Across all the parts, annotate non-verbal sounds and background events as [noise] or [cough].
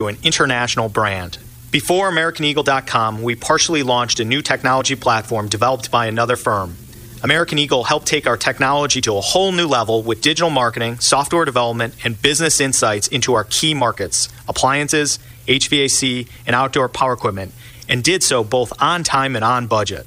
An international brand. Before AmericanEagle.com, we partially launched a new technology platform developed by another firm. American Eagle helped take our technology to a whole new level with digital marketing, software development, and business insights into our key markets appliances, HVAC, and outdoor power equipment, and did so both on time and on budget.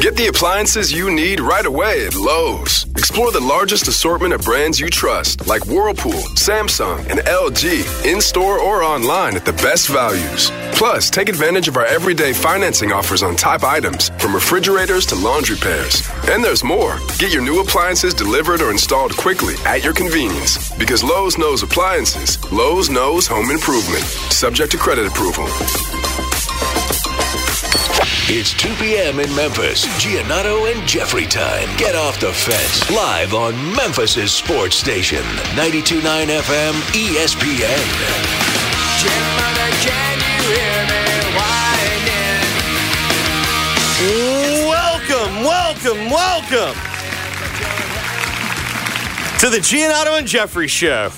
Get the appliances you need right away at Lowe's. Explore the largest assortment of brands you trust, like Whirlpool, Samsung, and LG, in store or online at the best values. Plus, take advantage of our everyday financing offers on top items, from refrigerators to laundry pairs. And there's more. Get your new appliances delivered or installed quickly at your convenience. Because Lowe's knows appliances, Lowe's knows home improvement. Subject to credit approval. It's 2 p.m. in Memphis. Giannotto and Jeffrey time. Get off the fence. Live on Memphis' sports station. 92.9 FM ESPN. Welcome, welcome, welcome to the Giannotto and Jeffrey Show.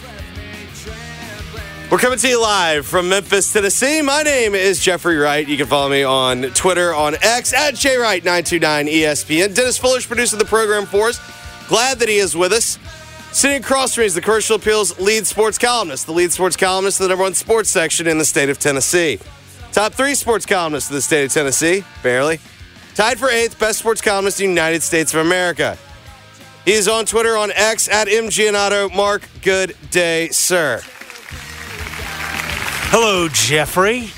We're coming to you live from Memphis, Tennessee. My name is Jeffrey Wright. You can follow me on Twitter, on X, at JWright929ESPN. Dennis Fuller's producing the program for us. Glad that he is with us. Sitting across from me is the Commercial Appeals lead sports columnist, the lead sports columnist of the number one sports section in the state of Tennessee. Top three sports columnists of the state of Tennessee, barely. Tied for eighth best sports columnist in the United States of America. He is on Twitter on X at mgianato. Mark, good day, sir. Hello, Jeffrey.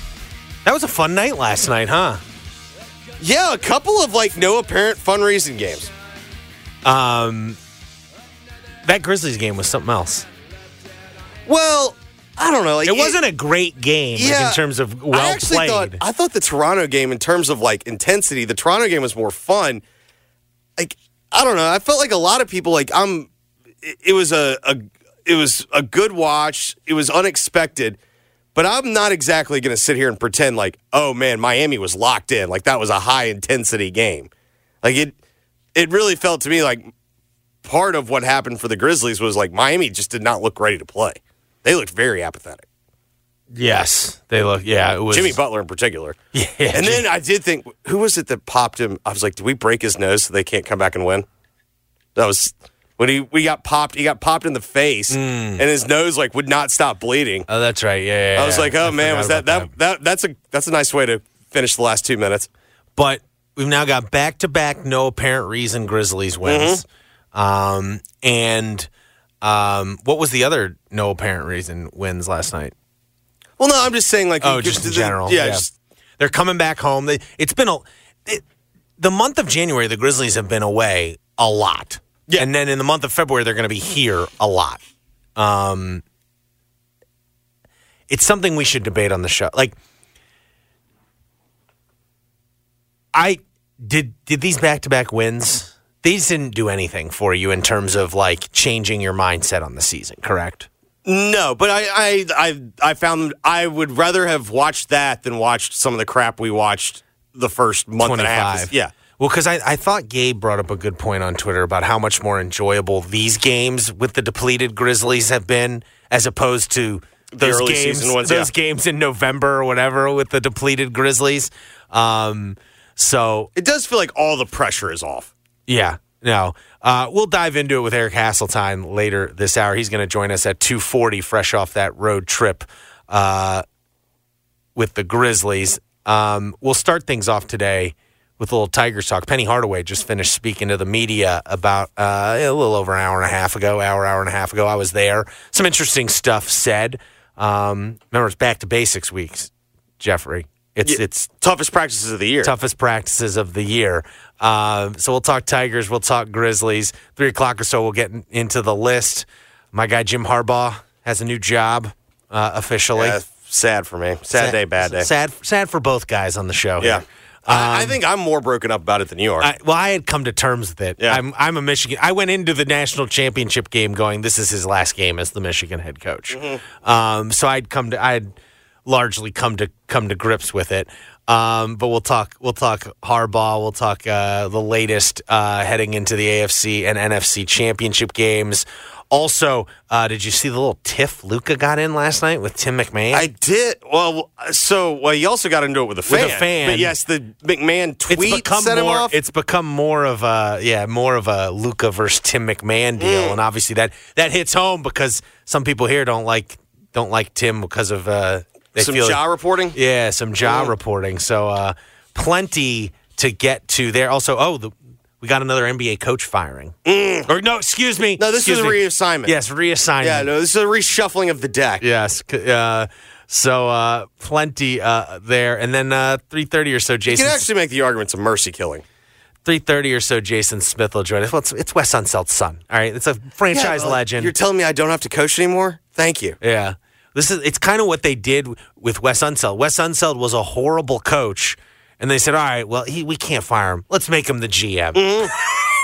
That was a fun night last night, huh? Yeah, a couple of like no apparent fun reason games. Um, that Grizzlies game was something else. Well, I don't know. Like It wasn't a great game like, in terms of well I actually played. thought I thought the Toronto game, in terms of like intensity, the Toronto game was more fun. Like I don't know, I felt like a lot of people like I'm. It, it was a, a it was a good watch. It was unexpected, but I'm not exactly going to sit here and pretend like oh man, Miami was locked in. Like that was a high intensity game. Like it, it really felt to me like part of what happened for the Grizzlies was like Miami just did not look ready to play. They looked very apathetic. yes, they look. Yeah, it was Jimmy Butler in particular. [laughs] Yeah, And then I did think, who was it that popped him? I was like, did we break his nose so they can't come back and win? That was when he we got popped. He got popped in the face, and his nose like would not stop bleeding. Oh, that's right. Yeah, yeah, I was yeah. like, oh I man, was that about that, that that's a that's a nice way to finish the last two minutes. But we've now got back to back, no apparent reason Grizzlies wins. Mm-hmm. Um, and um, what was the other no apparent reason wins last night? Well, no, I'm just saying like Oh, you- just in the- general. Yeah, just they're coming back home. They, it's been a it, the month of January. The Grizzlies have been away a lot. Yeah. and then in the month of February they're going to be here a lot. Um, it's something we should debate on the show. Like, I did did these back to back wins. These didn't do anything for you in terms of like changing your mindset on the season, correct? No, but I, I, I, I found I would rather have watched that than watched some of the crap we watched the first month and a half. Yeah. Well, because I, I thought Gabe brought up a good point on Twitter about how much more enjoyable these games with the depleted Grizzlies have been as opposed to those games, ones, those yeah. games in November or whatever with the depleted Grizzlies. Um, so It does feel like all the pressure is off. yeah, no, uh, we'll dive into it with Eric Hasseltine later this hour. He's going to join us at two forty, fresh off that road trip uh, with the Grizzlies. Um, we'll start things off today with a little Tigers talk. Penny Hardaway just finished speaking to the media about uh, a little over an hour and a half ago, hour, hour and a half ago. I was there. Some interesting stuff said. Um, remember, it's back to basics weeks, Jeffrey. It's Yeah. it's Toughest practices of the year. toughest practices of the year. Um, so we'll talk Tigers, we'll talk Grizzlies. Three o'clock or so, we'll get in- into the list. My guy Jim Harbaugh has a new job uh, officially. Yeah, sad for me. Sad, day, bad day. Sad, sad for both guys on the show. Yeah. here. I, I think I'm more broken up about it than you are. I, well, I had come to terms with it. Yeah. I'm, I'm a Michigan. I went into the national championship game going, this is his last game as the Michigan head coach. Mm-hmm. Um, so I'd come to, I'd largely come to come to grips with it. Um, but we'll talk, we'll talk Harbaugh. We'll talk uh, the latest uh, heading into the AFC and NFC championship games. Also, uh, did you see the little tiff Luka got in last night with Tim McMahon? I did. Well, so well, you also got into it with a fan. With a fan. But yes, the McMahon tweet it's become set him more. off. It's become more of a yeah, more of a Luka versus Tim McMahon deal, Mm. and obviously that that hits home because some people here don't like don't like Tim because of uh, they Some jaw reporting. yeah, some jaw Mm. reporting. So uh, plenty to get to there. Also, oh, the, we got another NBA coach firing. Or no, excuse me. Mm. No, this is a me. reassignment. Yes, reassignment. Yeah, no, this is a reshuffling of the deck. Yes. Uh, so uh, plenty uh, there, and then uh, three thirty or so. Jason you can actually make the arguments of mercy killing. three thirty or so, Jason Smith will join us. Well, it's, it's Wes Unseld's son. All right, it's a franchise Yeah, well, legend. You're telling me I don't have to coach anymore? Thank you. yeah, this is it's kind of what they did with Wes Unseld. Wes Unseld was a horrible coach, and they said, "All right, well, he, we can't fire him. Let's make him the GM." [laughs]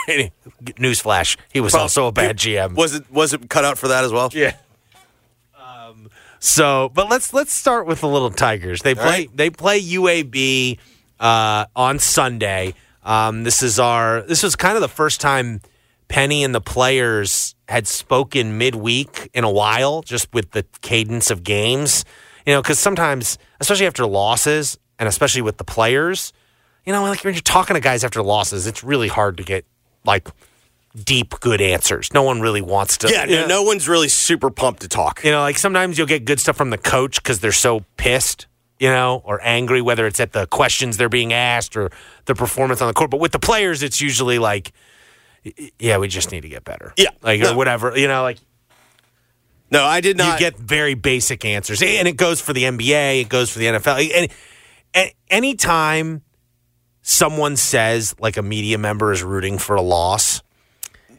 Newsflash: He was also a bad GM. Was it was it cut out for that as well? Yeah. Um, so, but let's let's start with the little Tigers. They play right. they play UAB uh, on Sunday. Um, this is our this was kind of the first time Penny and the players had spoken midweek in a while, just with the cadence of games. You know, because sometimes, especially after losses, and especially with the players, you know, like when you're talking to guys after losses, it's really hard to get like deep, good answers. No one really wants to. Yeah, no, no one's really super pumped to talk. You know, like sometimes you'll get good stuff from the coach because they're so pissed, you know, or angry, whether it's at the questions they're being asked or the performance on the court. But with the players, it's usually like, yeah, we just need to get better. Yeah. Like, No. or whatever. You know, like No, I did not. you get very basic answers. And it goes for the NBA, it goes for the NFL. And, anytime someone says, like, a media member is rooting for a loss,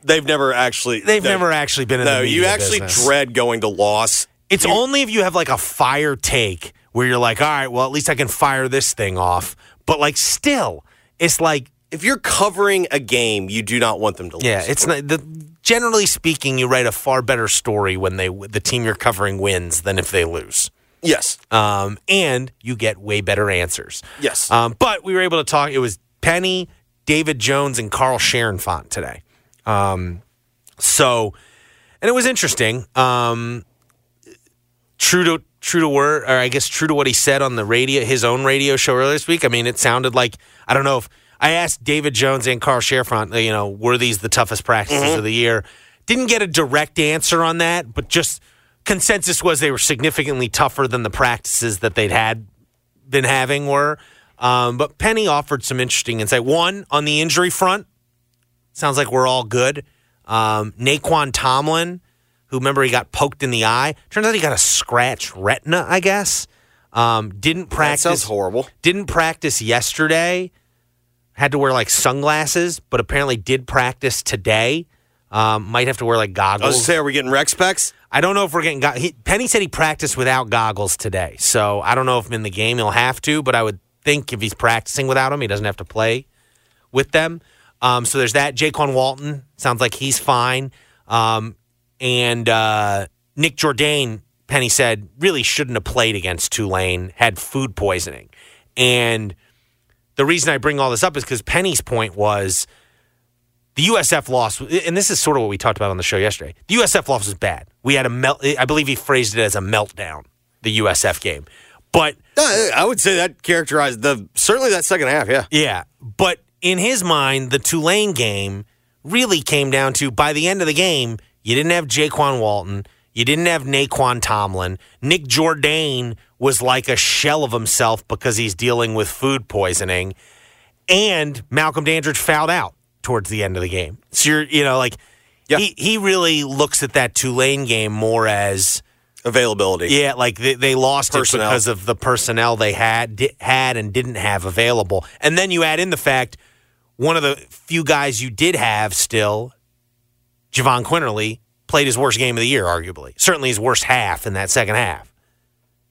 they've never actually. they've no, never actually been in No, the media No, you actually business. dread going to loss. It's only if you have like a fire take where you're like, all right, well, at least I can fire this thing off. But like, still, it's like, If you're covering a game, you do not want them to lose. yeah, it's not. The, generally speaking, you write a far better story when they the team you're covering wins than if they lose. Yes, Um, and you get way better answers. yes. Um, but we were able to talk. It was Penny, David Jones, and Carl Sharonfont today. Um, so, and it was interesting. Um, true to true to word, or I guess true to what he said on the radio, his own radio show earlier this week. I mean, it sounded like I don't know if I asked David Jones and Carl Sharonfont, you know, were these the toughest practices of the year? Didn't get a direct answer on that, but just consensus was they were significantly tougher than the practices that they'd had been having were. Um, but Penny offered some interesting insight. One, on the injury front, sounds like we're all good. Um, Nae'Qwan Tomlin, who remember he got poked in the eye. Turns out he got a scratch retina, I guess. Um, didn't that practice. sounds horrible. Didn't practice yesterday. Had to wear like sunglasses, but apparently did practice today. Um, might have to wear like I was goggles. say, are we getting rec specs? I don't know if we're getting. Go- he, Penny said he practiced without goggles today, so I don't know if in the game he'll have to. But I would think if he's practicing without them, he doesn't have to play with them. Um, so there's that. Jaykwon Walton sounds like he's fine, um, and uh, Nick Jourdain, Penny said, really shouldn't have played against Tulane, had food poisoning. And the reason I bring all this up is because Penny's point was the USF loss, and this is sort of what we talked about on the show yesterday. The USF loss was bad. We had a melt. I believe he phrased it as a meltdown. The USF game, but I would say that characterized the certainly that second half. Yeah, yeah, but in his mind, the Tulane game really came down to by the end of the game, you didn't have Jaykwon Walton, you didn't have Nae'Qwan Tomlin. Nick Jourdain was like a shell of himself because he's dealing with food poisoning, and Malcolm Dandridge fouled out towards the end of the game. So you're, you know, like he he really looks at that Tulane game more as availability. yeah, like they, they lost Personnel. it because of the personnel they had di- had and didn't have available. And then you add in the fact one of the few guys you did have still, Jahvon Quinerly, played his worst game of the year, arguably. Certainly his worst half in that second half.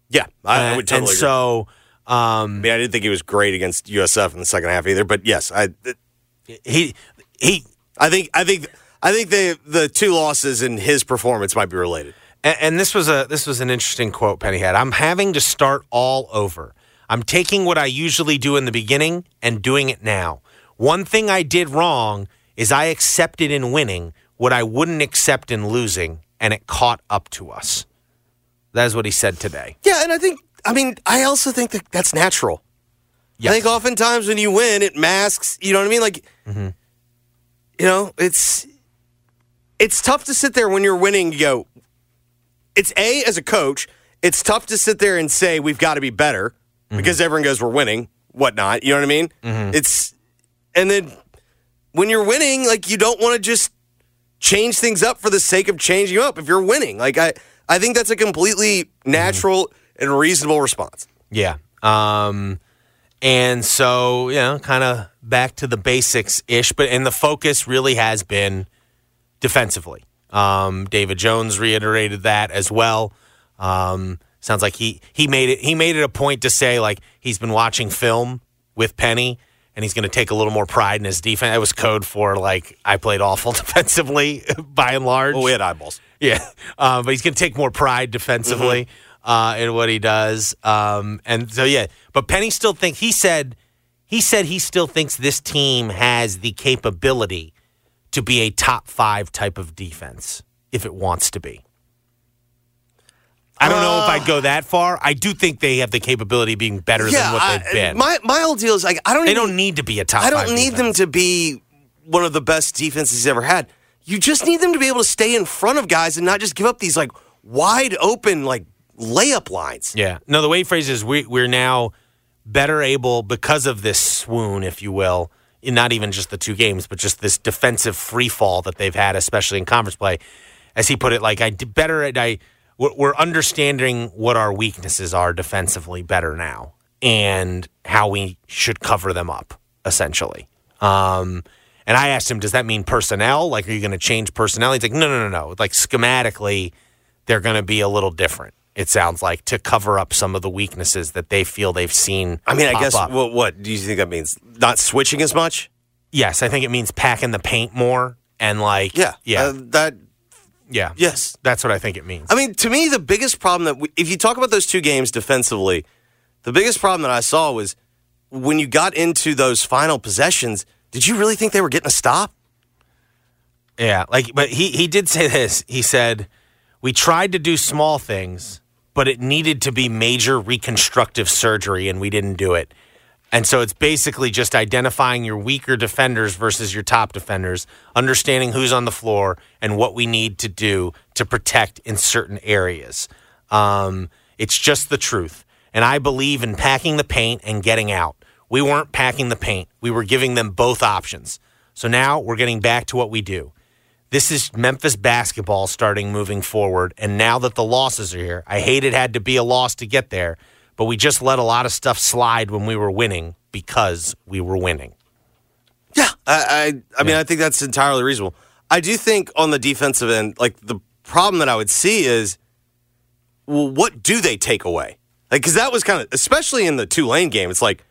yeah. I, I would totally. and agree. so um, I mean, I didn't think he was great against USF in the second half either. But yes, I he he I think I think I think the the two losses in his performance might be related. And, and this was a this was an interesting quote Penny had. I'm having to start all over. I'm taking what I usually do in the beginning and doing it now. One thing I did wrong is I accepted in winning what I wouldn't accept in losing, and it caught up to us. That is what he said today. Yeah, and I think I mean I also think that that's natural. Yes. I think oftentimes when you win, it masks. You know what I mean? Like, Mm-hmm. you know, it's it's tough to sit there when you're winning. You go, it's a as a coach. It's tough to sit there and say we've got to be better Mm-hmm. because everyone goes we're winning, whatnot. You know what I mean? It's and then when you're winning, like you don't want to just change things up for the sake of changing up. If you're winning, like I, I think that's a completely Mm-hmm. natural and reasonable response. Yeah. Um, and so, you know, kind of back to the basics ish, but and the focus really has been defensively. Um, David Jones reiterated that as well. Um, sounds like he he made it he made it a point to say like he's been watching film with Penny and he's going to take a little more pride in his defense. That was code for like I played awful [laughs] defensively by and large. Oh, we had eyeballs. Yeah, um, but he's going to take more pride defensively uh, in what he does. Um, and so yeah, but Penny still thinks he said he said he still thinks this team has the capability to be a top five type of defense if it wants to be. I don't know if I'd go that far. I do think they have the capability of being better than what I- they've been. My my whole deal is like I don't. they even, don't need to be a top. I don't need them to be one of the best defenses he's ever had. You just need them to be able to stay in front of guys and not just give up these like wide open like layup lines. Yeah. No, the way he phrases we we're now better able because of this swoon, if you will, not even just the two games, but just this defensive free fall that they've had, especially in conference play. As he put it, like I did better at I we're we're understanding what our weaknesses are defensively better now and how we should cover them up, essentially. Um and I asked him, does that mean personnel? Like, are you going to change personnel? He's like, no, no, no, no. Like, schematically, they're going to be a little different. It sounds like to cover up some of the weaknesses that they feel they've seen. I mean, I guess up. what what do you think that means? Not switching as much? yes, I think it means packing the paint more and like, Yeah, yeah, Uh, that yeah, yes. That's what I think it means. I mean, to me, the biggest problem that we, if you talk about those two games defensively, the biggest problem that I saw was when you got into those final possessions. Did you really think they were getting a stop? Yeah, like, but he he did say this. He said, "We tried to do small things, but it needed to be major reconstructive surgery, and we didn't do it." And so it's basically just identifying your weaker defenders versus your top defenders, understanding who's on the floor and what we need to do to protect in certain areas. Um, it's just the truth. And I believe in packing the paint and getting out. We weren't packing the paint, we were giving them both options. So now we're getting back to what we do. This is Memphis basketball starting moving forward. And now that the losses are here, I hate it had to be a loss to get there, but we just let a lot of stuff slide when we were winning because we were winning. Yeah, I I, I mean, I think that's entirely reasonable. I do think on the defensive end, like the problem that I would see is, well, what do they take away? Like, because that was kind of, especially in the Tulane game, it's like,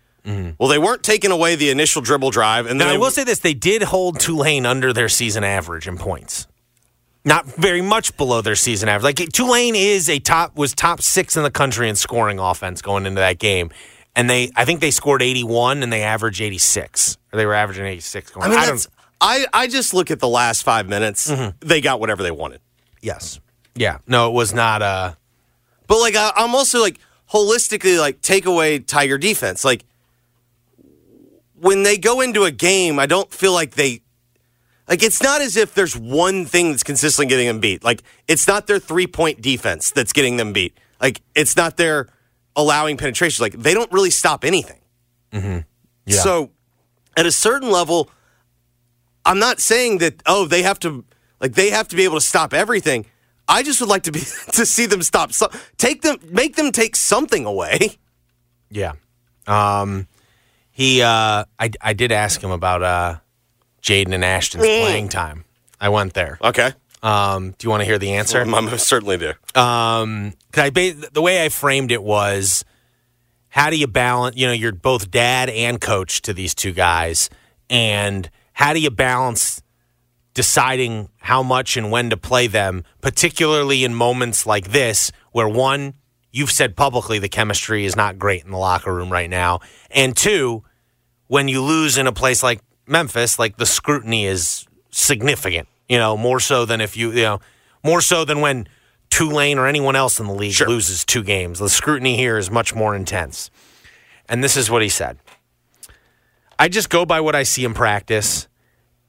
well, they weren't taking away the initial dribble drive, and Now, I will say this they did hold Tulane under their season average in points. not very much below their season average. Like Tulane is a top was top six in the country in scoring offense going into that game, and they I think they scored eighty one and they averaged eighty six. Or they were averaging eighty six. I mean, that's, I, I just look at the last five minutes. Mm-hmm. They got whatever they wanted. yes, yeah, no, it was not. Uh, But like, I, I'm also like holistically like take away Tiger defense. Like when they go into a game, I don't feel like they like it's not as if there's one thing that's consistently getting them beat. Like it's not their three point defense that's getting them beat. Like it's not their allowing penetration. Like they don't really stop anything. Yeah. So at a certain level, I'm not saying that oh they have to like they have to be able to stop everything. I just would like to be [laughs] to see them stop some, take them make them take something away. Yeah. Um, he, uh, I, I did ask him about uh, Jayden and Ashton's playing time. I went there. Okay. Um, do you want to hear the answer? [laughs] I most certainly do. Um, 'cause I ba- the way I framed it was, how do you balance? You know, you're both dad and coach to these two guys, and how do you balance deciding how much and when to play them, particularly in moments like this, where one, you've said publicly the chemistry is not great in the locker room right now, and two, when you lose in a place like Memphis, like the scrutiny is significant. You know, more so than if you, you know, more so than when Tulane or anyone else in the league loses two games. The scrutiny here is much more intense. And this is what he said I just go by what I see in practice,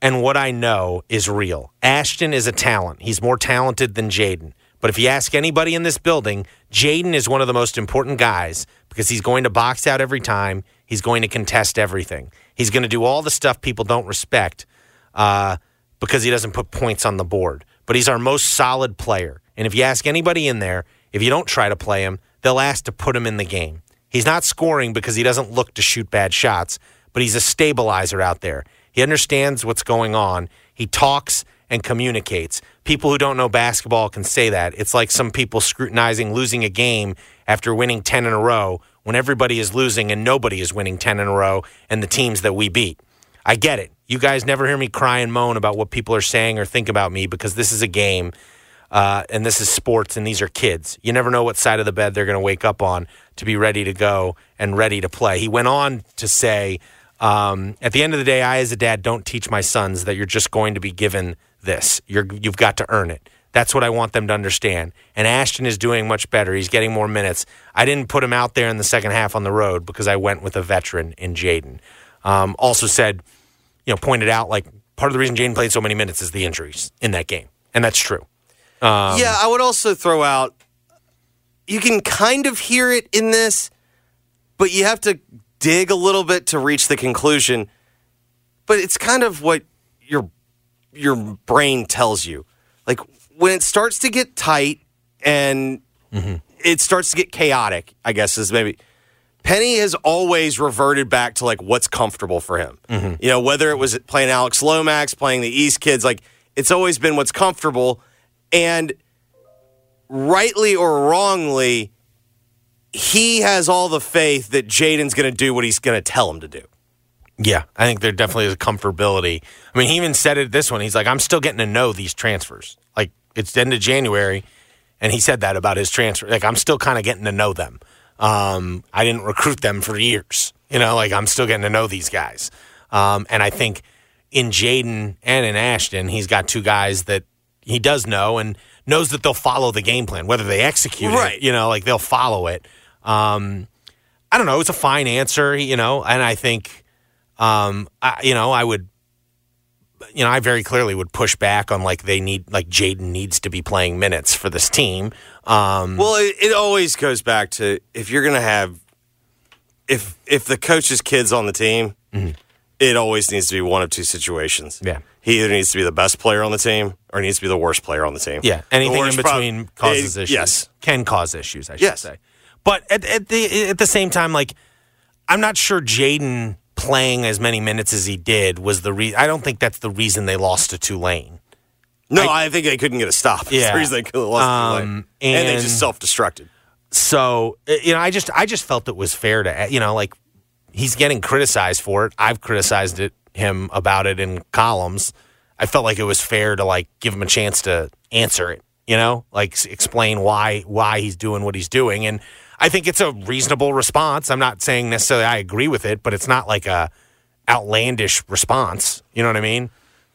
and what I know is real. Ashton is a talent. He's more talented than Jayden. But if you ask anybody in this building, Jayden is one of the most important guys because he's going to box out every time. He's going to contest everything. He's going to do all the stuff people don't respect uh, because he doesn't put points on the board. But he's our most solid player. And if you ask anybody in there, if you don't try to play him, they'll ask to put him in the game. He's not scoring because he doesn't look to shoot bad shots, but he's a stabilizer out there. He understands what's going on. He talks and communicates. People who don't know basketball can say that. It's like some people scrutinizing losing a game after winning 10 in a row when everybody is losing and nobody is winning 10 in a row and the teams that we beat. I get it. You guys never hear me cry and moan about what people are saying or think about me because this is a game uh, and this is sports and these are kids. You never know what side of the bed they're going to wake up on to be ready to go and ready to play. He went on to say, um, at the end of the day, I as a dad don't teach my sons that you're just going to be given this. You're, you've got to earn it. That's what I want them to understand. And Ashton is doing much better. He's getting more minutes. I didn't put him out there in the second half on the road because I went with a veteran in Jayden. Um, also said, you know, pointed out like part of the reason Jayden played so many minutes is the injuries in that game, and that's true. Um, yeah, I would also throw out. You can kind of hear it in this, but you have to dig a little bit to reach the conclusion. But it's kind of what your your brain tells you. Like when it starts to get tight and mm-hmm. it starts to get chaotic, I guess is maybe Penny has always reverted back to like what's comfortable for him. Mm-hmm. You know, whether it was playing Alex Lomax, playing the East kids, like it's always been what's comfortable. And rightly or wrongly, he has all the faith that Jayden's going to do what he's going to tell him to do. Yeah, I think there definitely is a comfortability. I mean, he even said it this one. He's like, I'm still getting to know these transfers. Like, it's the end of January, and he said that about his transfer. Like, I'm still kind of getting to know them. Um, I didn't recruit them for years. You know, like, I'm still getting to know these guys. Um, and I think in Jayden and in Ashton, he's got two guys that he does know and knows that they'll follow the game plan, whether they execute Right. it, you know, like they'll follow it. Um, I don't know. It's a fine answer, you know, and I think, um, I, you know, I would, you know, I very clearly would push back on like they need, like Jayden needs to be playing minutes for this team. Um, Well, it, it always goes back to if you're going to have if if the coach's kids on the team, it always needs to be one of two situations. Yeah. He either needs to be the best player on the team or needs to be the worst player on the team. yeah, anything in worst prob- between causes Eh, issues. Yes. can cause issues. I should Yes. say. But at, at the at the same time, like I'm not sure Jayden playing as many minutes as he did was the reason. I don't think that's the reason they lost to Tulane. No, I, think they couldn't get a stop. [laughs] That's Yeah. the reason they could have lost Um, and, and they just self-destructed. So uh, you know, I just I just felt it was fair to you know like he's getting criticized for it. I've criticized it him about it in columns. I felt like it was fair to like give him a chance to answer it. You know, like explain why why he's doing what he's doing, and I think it's a reasonable response. I'm not saying necessarily I agree with it, but it's not like a outlandish response. You know what I mean?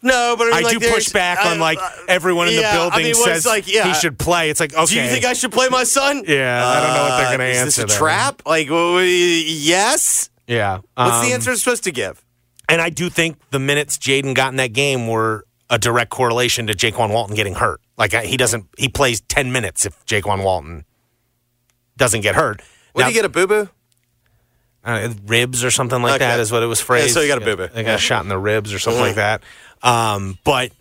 No, but I, I, like, do push back uh, on like uh, everyone in the yeah, I building mean, says like, yeah, he should play. It's like okay, Do you think I should play my son? Yeah, I don't know what they're Uh, gonna answer. is This a trap? Like, well, we- yes. yeah. What's the Um, answer supposed to give? And I do think the minutes Jayden got in that game were a direct correlation to Jaykwon Walton getting hurt. Like he doesn't, he plays ten minutes if Jaykwon Walton doesn't get hurt. What Now- did he get a boo boo? uh, ribs or something like that Okay. is what it was phrased. Yeah, so you got a boo-boo. They got a shot in the ribs or something like that. Um, but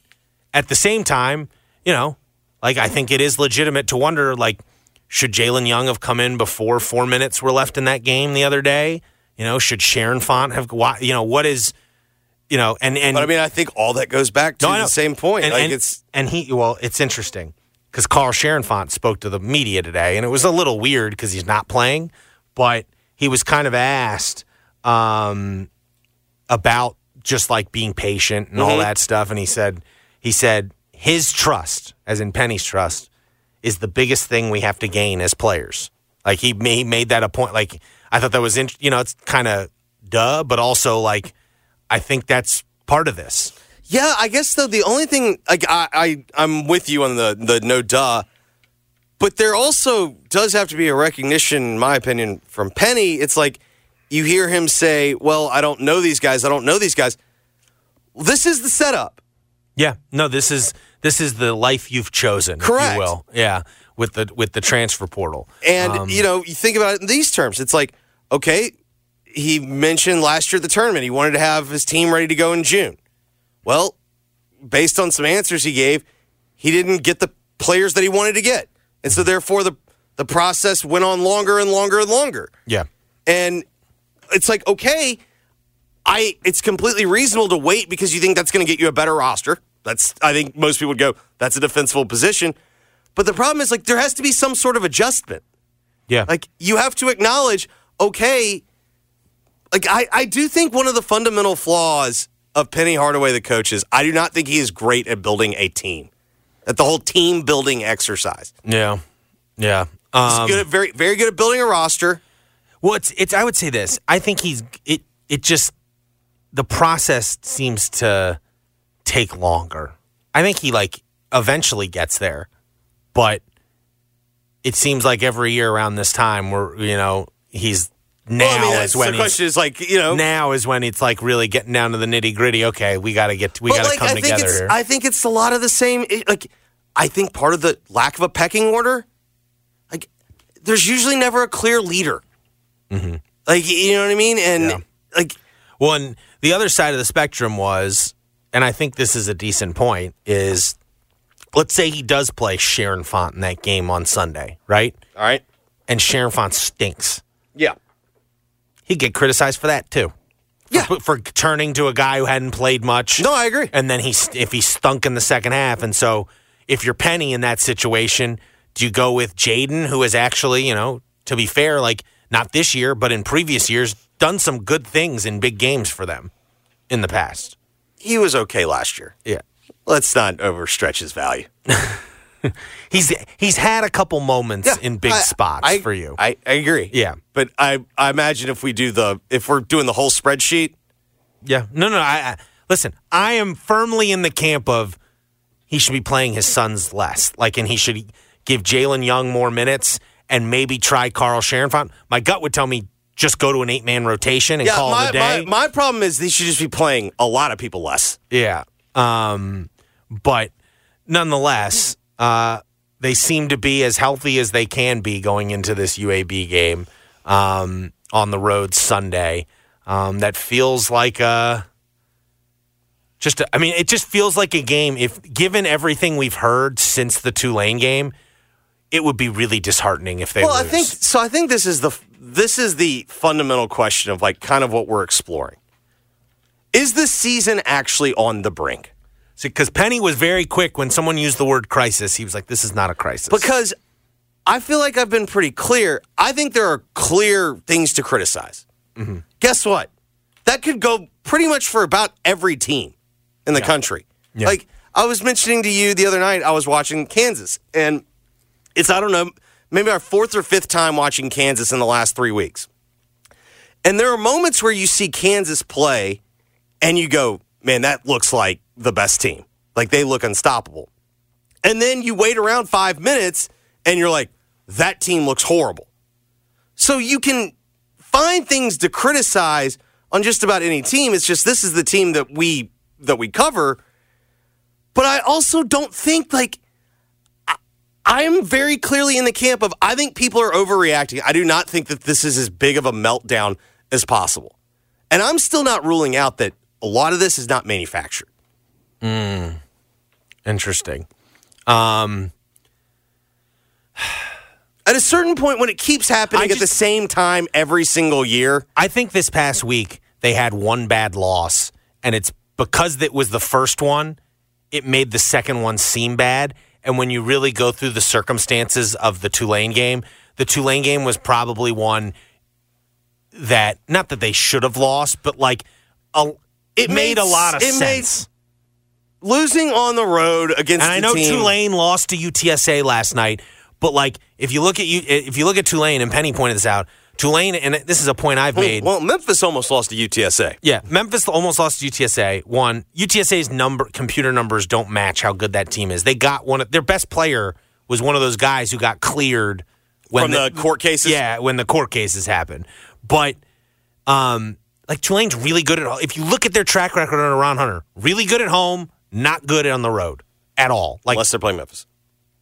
at the same time, you know, like I think it is legitimate to wonder, like, should Jalen Young have come in before four minutes were left in that game the other day? You know, should Sharon Font have? You know, what is, you know, and and But I mean, I think all that goes back to no, the same point. And, like and- it's and he well, it's interesting because Carl Sharonfont spoke to the media today, and it was a little weird because he's not playing, but he was kind of asked um, about just like being patient and all Mhm. that stuff, and he said he said his trust, as in Penny's trust, is the biggest thing we have to gain as players. Like he he made that a point. Like I thought that was in, you know it's kind of duh, but also like I think that's part of this. Yeah, I guess though the only thing like I, I I'm with you on the the no duh, but there also does have to be a recognition, in my opinion, from Penny. It's like you hear him say, "Well, I don't know these guys. I don't know these guys." This is the setup. Yeah, no, this is this is the life you've chosen, if Correct. you will. Yeah, with the with the transfer portal, And Um, you know, you think about it in these terms. It's like, okay, he mentioned last year at the tournament he wanted to have his team ready to go in June. Well, based on some answers he gave, he didn't get the players that he wanted to get, and so therefore the the process went on longer and longer and longer. yeah, And it's like, okay, I it's completely reasonable to wait because you think that's going to get you a better roster. That's I think most people would go, that's a defensible position. But the problem is like there has to be some sort of adjustment. yeah, Like you have to acknowledge, okay, like I, I do think one of the fundamental flaws of Penny Hardaway, the coach, is I do not think he is great at building a team. At the whole team building exercise. yeah, yeah. He's Um, good at very very good at building a roster. well, it's it's. I would say this. I think he's it. It just the process seems to take longer. I think he like eventually gets there, but it seems like every year around this time, we're you know he's now Well, I mean, is when the question is like, you know, now is when it's like really getting down to the nitty gritty. Okay, we got to get we got to like, come I think together it's, here. I think it's a lot of the same. like, I think part of the lack of a pecking order, like, there's usually never a clear leader. Like, you know what I mean? And Mm-hmm. Yeah. like, Well, and the other side of the spectrum was, and I think this is a decent point, is let's say he does play Sharon Font in that game on Sunday, right? all right, And Sharon Font stinks. yeah, He'd get criticized for that too. Yeah. For, for turning to a guy who hadn't played much. no, I agree. And then he if he stunk in the second half. And so if you're Penny in that situation, do you go with Jayden, who has actually, you know, to be fair, like not this year, but in previous years, done some good things in big games for them in the past? He was okay last year. Yeah. Let's not overstretch his value. [laughs] [laughs] He's he's had a couple moments Yeah, in big I- spots I- for you. I, I agree. Yeah. but I, I imagine if we do the, if we're doing the whole spreadsheet, yeah. No, no. I, I listen. I am firmly in the camp of he should be playing his sons less. Like, and he should give Jalen Young more minutes and maybe try Carl Sharonfont. My gut would tell me just go to an eight man rotation and yeah. call My, it a day. my my problem is they should just be playing a lot of people less. Yeah. Um, but nonetheless, uh, they seem to be as healthy as they can be going into this UAB game um, on the road Sunday. Um, that feels like a just. A, I mean, it just feels like a game. If given everything we've heard since the Tulane game, it would be really disheartening if they well, lose. I think so. I think this is the this is the fundamental question of like kind of what we're exploring. Is this season actually on the brink? Because Penny was very quick when someone used the word crisis. He was like, "This is not a crisis." Because I feel like I've been pretty clear. I think there are clear things to criticize. Mm-hmm. Guess what? That could go pretty much for about every team in the country. Yeah. Like I was mentioning to you the other night, I was watching Kansas, and it's I don't know, maybe our fourth or fifth time watching Kansas in the last three weeks. And there are moments where you see Kansas play, and you go, "Man, that looks like the best team. Like they look unstoppable." And then you wait around five minutes, and you're like, "That team looks horrible." So you can find things to criticize on just about any team. It's just this is the team that we that we cover. But I also don't think like I, am very clearly in the camp of I think people are overreacting. I do not think that this is as big of a meltdown as possible. And I'm still not ruling out that a lot of this is not manufactured. Interesting. Um, [sighs] At a certain point when it keeps happening I at the same time every single year, I think this past week they had one bad loss, and it's because it was the first one, it made the second one seem bad. And when you really go through the circumstances of the Tulane game, the Tulane game was probably one that, not that they should have lost, but like, a, it, made, a lot of it made- sense. Losing on the road against and I know team, Tulane lost to UTSA last night, but like if you look at you, if you look at Tulane, and Penny pointed this out, Tulane, and this is a point I've made. Well, Memphis almost lost to UTSA. Yeah, Memphis almost lost to UTSA. One, UTSA's number computer numbers don't match how good that team is. They got one of their best player was one of those guys who got cleared when From the court cases? Yeah, when the court cases happened. But um like Tulane's really good at all. if you look at their track record on Ron Hunter, really good at home, not good on the road at all. Like Unless they're playing Memphis.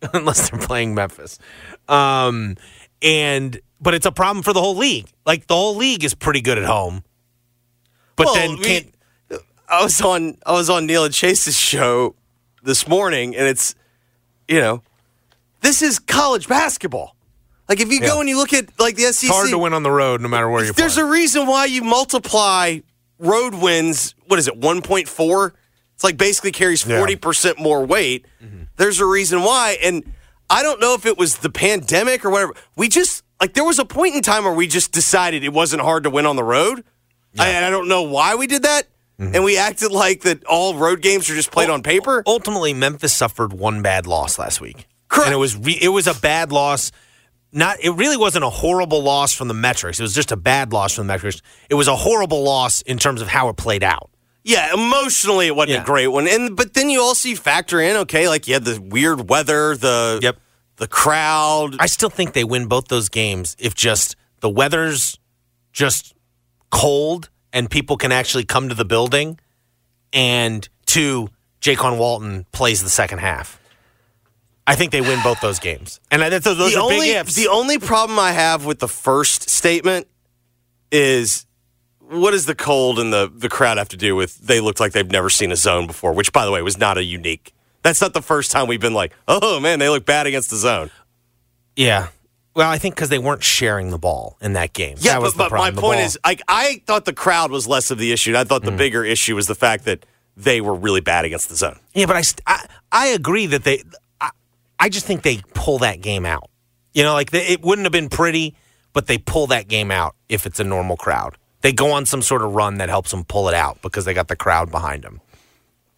[laughs] unless they're playing Memphis. Um, and but it's a problem for the whole league. Like the whole league is pretty good at home, but Well, then can't. I was on I was on Neil and Chase's show this morning, and it's you know this is college basketball. Like if you Yeah. go and you look at like the SEC, It's hard to win on the road, no matter where you're there's playing. a reason why you multiply road wins. What is it? One point four. It's like basically carries Yeah. forty percent more weight. Mm-hmm. There's a reason why, and I don't know if it was the pandemic or whatever. We just like there was a point in time where we just decided it wasn't hard to win on the road. I, and I don't know why we did that. Mm-hmm. And we acted like that all road games are just played on paper. Ultimately, Memphis suffered one bad loss last week, Correct. and it was re- it was a bad loss. Not it really wasn't a horrible loss from the metrics. It was just a bad loss from the metrics. It was a horrible loss in terms of how it played out. Yeah, emotionally it wasn't Yeah. a great one. And but then you also factor in, okay, like you had the weird weather, the Yep. the crowd. I still think they win both those games if just the weather's just cold and people can actually come to the building, and two, Jaykwon Walton plays the second half. I think they win both those games, and that's, those the are only big ifs. the only problem I have with the first statement is what does the cold and the the crowd have to do with they looked like they've never seen a zone before, which by the way was not a unique. That's not the first time we've been like, oh man, they look bad against the zone. yeah. Well, I think because they weren't sharing the ball in that game. Yeah, that was but, but my. Point is, like, I thought the crowd was less of the issue. And I thought the mm. bigger issue was the fact that they were really bad against the zone. Yeah, but I, st- I, I agree that they. I, I just think they pull that game out. You know, like they, it wouldn't have been pretty, but they pull that game out if it's a normal crowd. They go on some sort of run that helps them pull it out because they got the crowd behind them.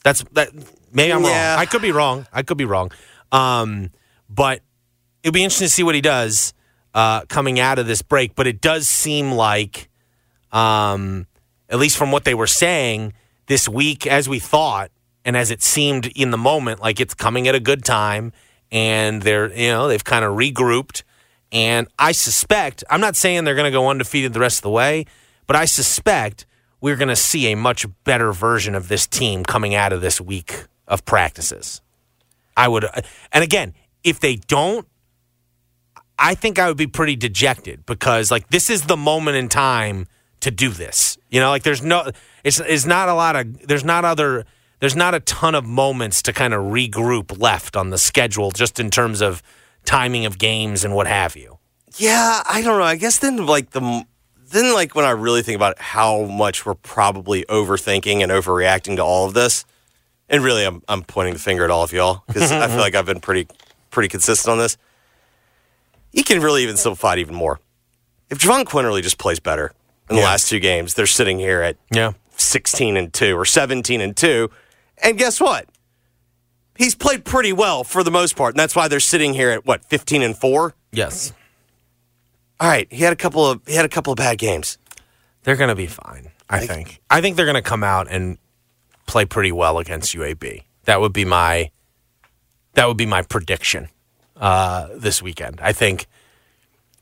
That's that. Maybe I'm Yeah. wrong. I could be wrong. I could be wrong. Um, but it'll be interesting to see what he does uh, coming out of this break. But it does seem like, um, at least from what they were saying this week, as we thought, and as it seemed in the moment, like it's coming at a good time, and they're you know they've kind of regrouped. And I suspect I'm not saying they're going to go undefeated the rest of the way, but I suspect we're going to see a much better version of this team coming out of this week of practices. I would, uh, and again, if they don't, I think I would be pretty dejected because like this is the moment in time to do this. You know, like there's no, it's it's not a lot of there's not other there's not a ton of moments to kind of regroup left on the schedule just in terms of timing of games and what have you. Yeah, I don't know. I guess then, like the then, like when I really think about how much we're probably overthinking and overreacting to all of this, and really, I'm I'm pointing the finger at all of y'all because I feel [laughs] like I've been pretty pretty consistent on this. You can really even simplify it even more. If Jahvon Quinerly just plays better in the last two games, they're sitting here at Yeah. 16 and 2 or 17 and 2. And guess what? he's played pretty well for the most part, and that's why they're sitting here at what 15 and four. Yes. All right, he had a couple of he had a couple of bad games. They're going to be fine, I think. I think they're going to come out and play pretty well against UAB. That would be my that would be my prediction uh, this weekend. I think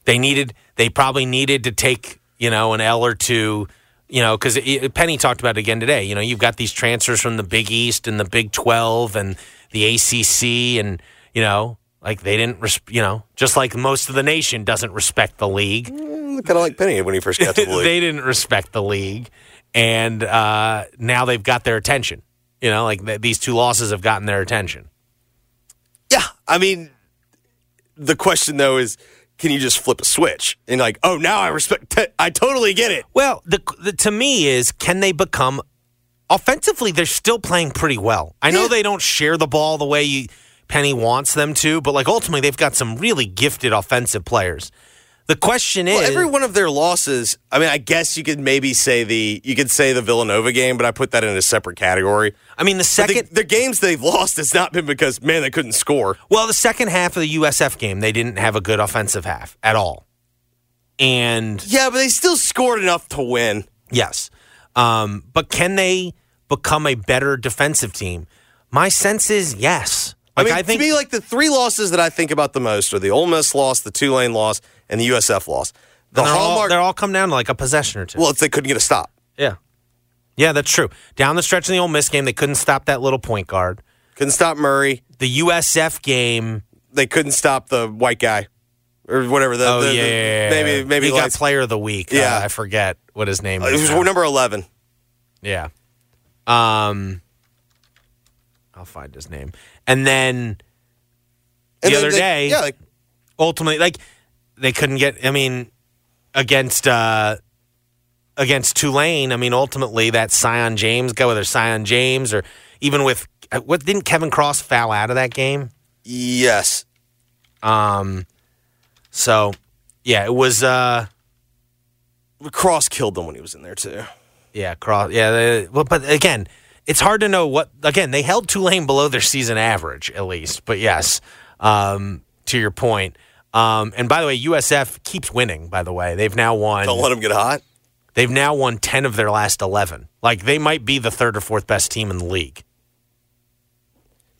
they needed they probably needed to take, you know, an L or two, you know, cuz Penny talked about it again today. You know, you've got these transfers from the Big East and the Big 12 and the ACC and, you know, like they didn't, res- you know, just like most of the nation doesn't respect the league Kind of like Penny when he first got to the [laughs] league. they didn't respect the league, and uh, now they've got their attention. You know, like th- these two losses have gotten their attention. yeah, I mean, the question though is, can you just flip a switch and like, oh, now I respect. I totally get it. Well, the, the to me is can they become offensively? They're still playing pretty well. I know Yeah. they don't share the ball the way you, Penny wants them to, but like ultimately they've got some really gifted offensive players. The question is, Well, every one of their losses. I mean, I guess you could maybe say the you could say the Villanova game, but I put that in a separate category. I mean, the second the, the games they've lost has not been because man they couldn't score. Well, the second half of the USF game, they didn't have a good offensive half at all. And Yeah, but they still scored enough to win. yes, um, but can they become a better defensive team? My sense is yes. I mean, I think to me, like the three losses that I think about the most are the Ole Miss loss, the Tulane loss, and the USF loss. The they're, all, hallmark. they're all come down to like a possession or two. well, it's they couldn't get a stop. yeah, yeah, that's true. Down the stretch in the Ole Miss game, they couldn't stop that little point guard. Couldn't stop Murray. The USF game, They couldn't stop the white guy, or whatever. The, oh the- yeah, the- yeah, maybe maybe he got Player of the Week. Yeah. Uh, I forget what his name It is. was number eleven. Yeah. Um I'll find his name. And then the And then other they- day, yeah, like ultimately like they couldn't get I mean against uh against Tulane, I mean ultimately that Sion James go whether Sion James or even with what didn't Kevin Cross foul out of that game? yes. Um so yeah, it was uh Cross killed them when he was in there too. Yeah, cross. Yeah, they, well, but again, it's hard to know what. Again, they held Tulane below their season average at least. But yes, um, to your point. Um, and by the way, USF keeps winning. By the way, they've now won. Don't let him get hot. They've now won ten of their last eleven. Like they might be the third or fourth best team in the league.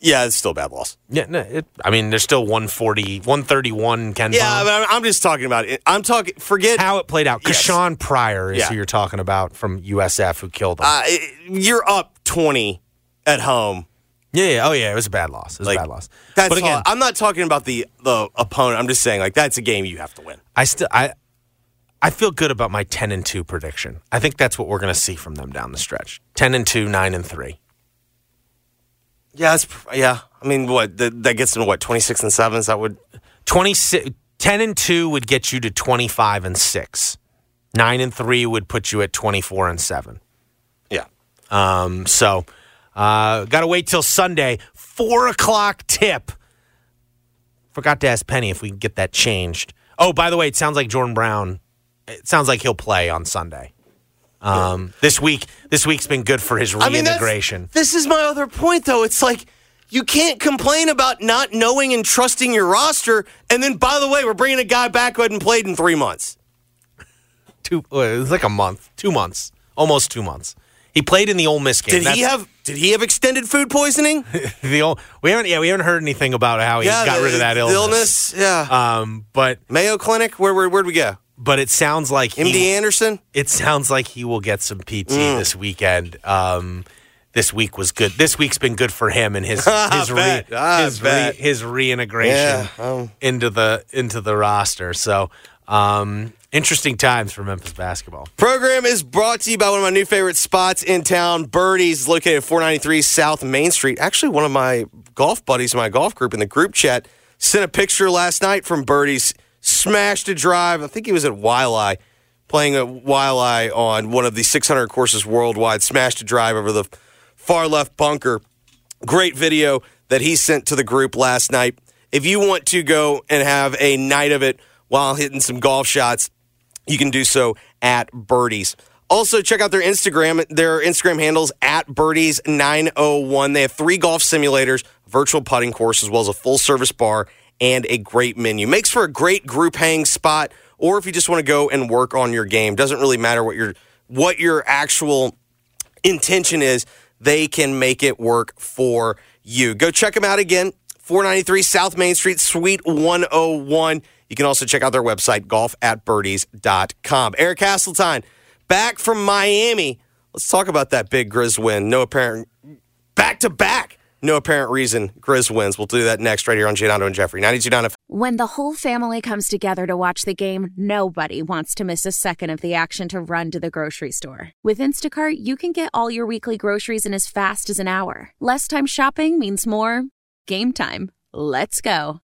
Yeah, it's still a bad loss. Yeah, no, it, I mean they're still 140, 131. Ken Yeah, but I'm, I'm just talking about it. I'm talking. Forget how it played out. Yes. Kasean Pryor is Yeah. who you're talking about from USF who killed them. uh, you're up twenty at home. yeah, yeah, oh yeah, it was a bad loss. It was Like a bad loss. That's but again, all- I'm not talking about the the opponent. I'm just saying like that's a game you have to win. I still I I feel good about my 10 and 2 prediction. I think that's what we're going to see from them down the stretch. 10 and 2, 9 and 3. Yeah, that's yeah. I mean, what that, that gets into what 26 and sevens? That would 26 10 and 2 would get you to 25 and 6. 9 and 3 would put you at 24 and 7. Yeah. Um, so, uh, got to wait till Sunday. 4 o'clock tip. Forgot to ask Penny if we can get that changed. Oh, by the way, it sounds like Jordan Brown. It sounds like he'll play on Sunday. Um, this week, this week's been good for his I mean, reintegration. this is my other point, though. It's like you can't complain about not knowing and trusting your roster, and then by the way, we're bringing a guy back who hadn't played in three months. two uh, it was like a month, two months, almost two months. He played in the Ole Miss game. Did he have Did he have extended food poisoning? [laughs] the Ole, we haven't yeah we haven't heard anything about how he got the- rid of that the illness. Yeah. Um, but Mayo Clinic. Where where where'd we go? but it sounds like MD he, Anderson. it sounds like he will get some PT Mm. this weekend. Um, this week was good. This week's been good for him and his [laughs] his re, his, re, his reintegration Yeah, um. into the into the roster. So um, interesting times for Memphis basketball. Program is brought to you by one of my new favorite spots in town, Birdies, located at 493 South Main Street. Actually, one of my golf buddies in my golf group in the group chat sent a picture last night from Birdies. Smashed a drive. I think he was at Wiley, playing at Wiley on one of the 600 courses worldwide. Smashed a drive over the far left bunker. Great video that he sent to the group last night. If you want to go and have a night of it while hitting some golf shots, you can do so at Birdies. Also, check out their Instagram. Their Instagram handles at birdies901. They have three golf simulators, virtual putting course, as well as a full service bar and a great menu. Makes for a great group hang spot, or if you just want to go and work on your game. Doesn't really matter what your what your actual intention is. They can make it work for you. Go check them out again. 493 South Main Street, Suite 101. You can also check out their website, golf at birdies.com. Eric Hasseltine, back from Miami. Let's talk about that big Grizz win. No apparent, back to back, no apparent reason Grizz wins. We'll do that next right here on Giannotto and Jeffrey. 92.9 When the whole family comes together to watch the game, nobody wants to miss a second of the action to run to the grocery store. With Instacart, you can get all your weekly groceries in as fast as an hour. Less time shopping means more game time. Let's go.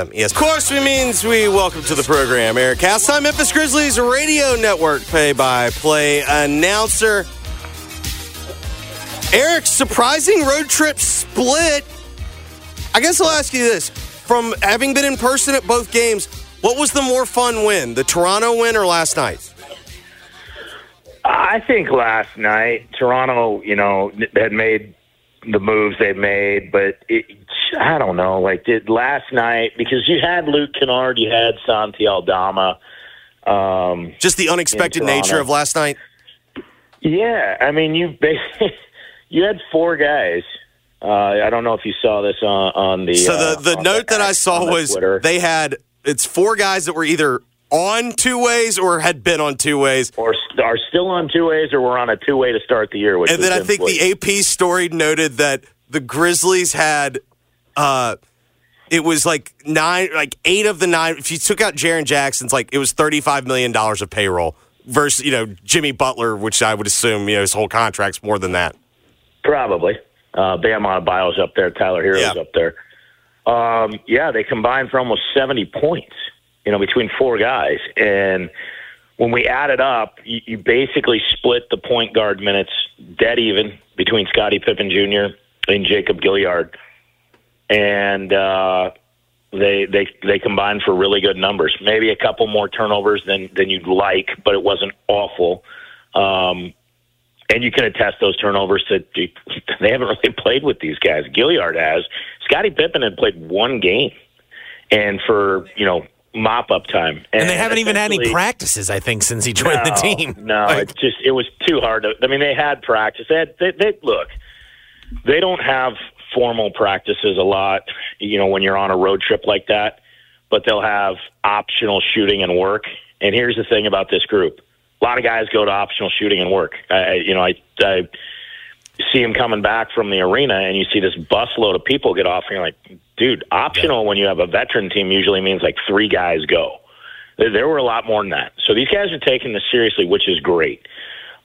Um, Yes, of course, we means we welcome to the program Eric Hasseltine, Memphis Grizzlies Radio Network play-by-play announcer. Eric, surprising road trip split. I guess I'll ask you this: from having been in person at both games, what was the more fun win, the Toronto win or last night? I think last night Toronto, you know, had made the moves they made, but it, I don't know. Like did last night because you had Luke Kennard, you had Santi Aldama. Um, Just the unexpected nature of last night. Yeah, I mean you [laughs] you had four guys. Uh, I don't know if you saw this on, on the. So uh, the, the on note that I saw the was Twitter. they had it's four guys that were either on two ways or had been on two ways. or are still on two ways, or we're on a two way to start the year. And then I think the AP story noted that the Grizzlies had uh it was like nine like eight of the nine if you took out Jaren Jackson's like it was thirty five million dollars of payroll versus, you know, Jimmy Butler, which I would assume, you know, his whole contract's more than that. Probably. Uh, Bam Adebayo's up there. Tyler Herro's Yeah. up there. Um, yeah, they combined for almost 70 points, you know, between four guys. And when we add it up, you, you basically split the point guard minutes dead even between Scottie Pippen Jr. and Jacob Gilliard. And uh, they they they combined for really good numbers. Maybe a couple more turnovers than than you'd like, but it wasn't awful. Um, and you can attest those turnovers to [laughs] they haven't really [laughs] played with these guys. Gilliard has. Scottie Pippen had played one game, and for you know mop up time, And they haven't even had any practices, I think, since he joined the team. No, Like, it just it was too hard to. I mean, they had practice. They, had, they, they look. They don't have formal practices a lot. You know, when you're on a road trip like that, but they'll have optional shooting and work. And here's the thing about this group: a lot of guys go to optional shooting and work. I, you know, I, I see them coming back from the arena, and you see this busload of people get off, and you're like, dude, optional when you have a veteran team usually means like three guys go. There, there were a lot more than that. So these guys are taking this seriously, which is great.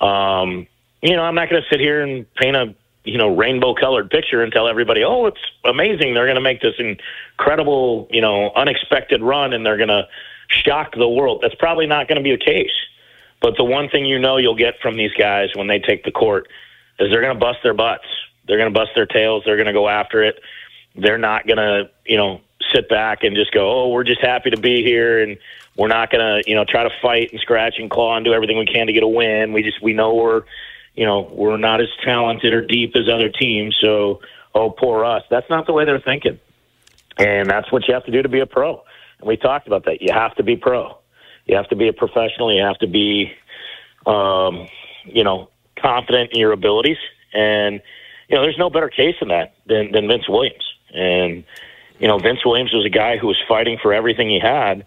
Um, you know, I'm not going to sit here and paint a you know rainbow colored picture and tell everybody, oh, it's amazing. They're going to make this incredible, you know, unexpected run, and they're going to shock the world. That's probably not going to be the case. But the one thing you know you'll get from these guys when they take the court is they're going to bust their butts. They're going to bust their tails. They're going to go after it. They're not going to, you know, sit back and just go, "Oh, we're just happy to be here and we're not going to, you know, try to fight and scratch and claw and do everything we can to get a win. We just we know we're, you know, we're not as talented or deep as other teams, so oh, poor us." That's not the way they're thinking. And that's what you have to do to be a pro. And we talked about that. You have to be pro. You have to be a professional. You have to be, um, you know, confident in your abilities. And you know, there's no better case than that than, than Vince Williams. And you know, Vince Williams was a guy who was fighting for everything he had,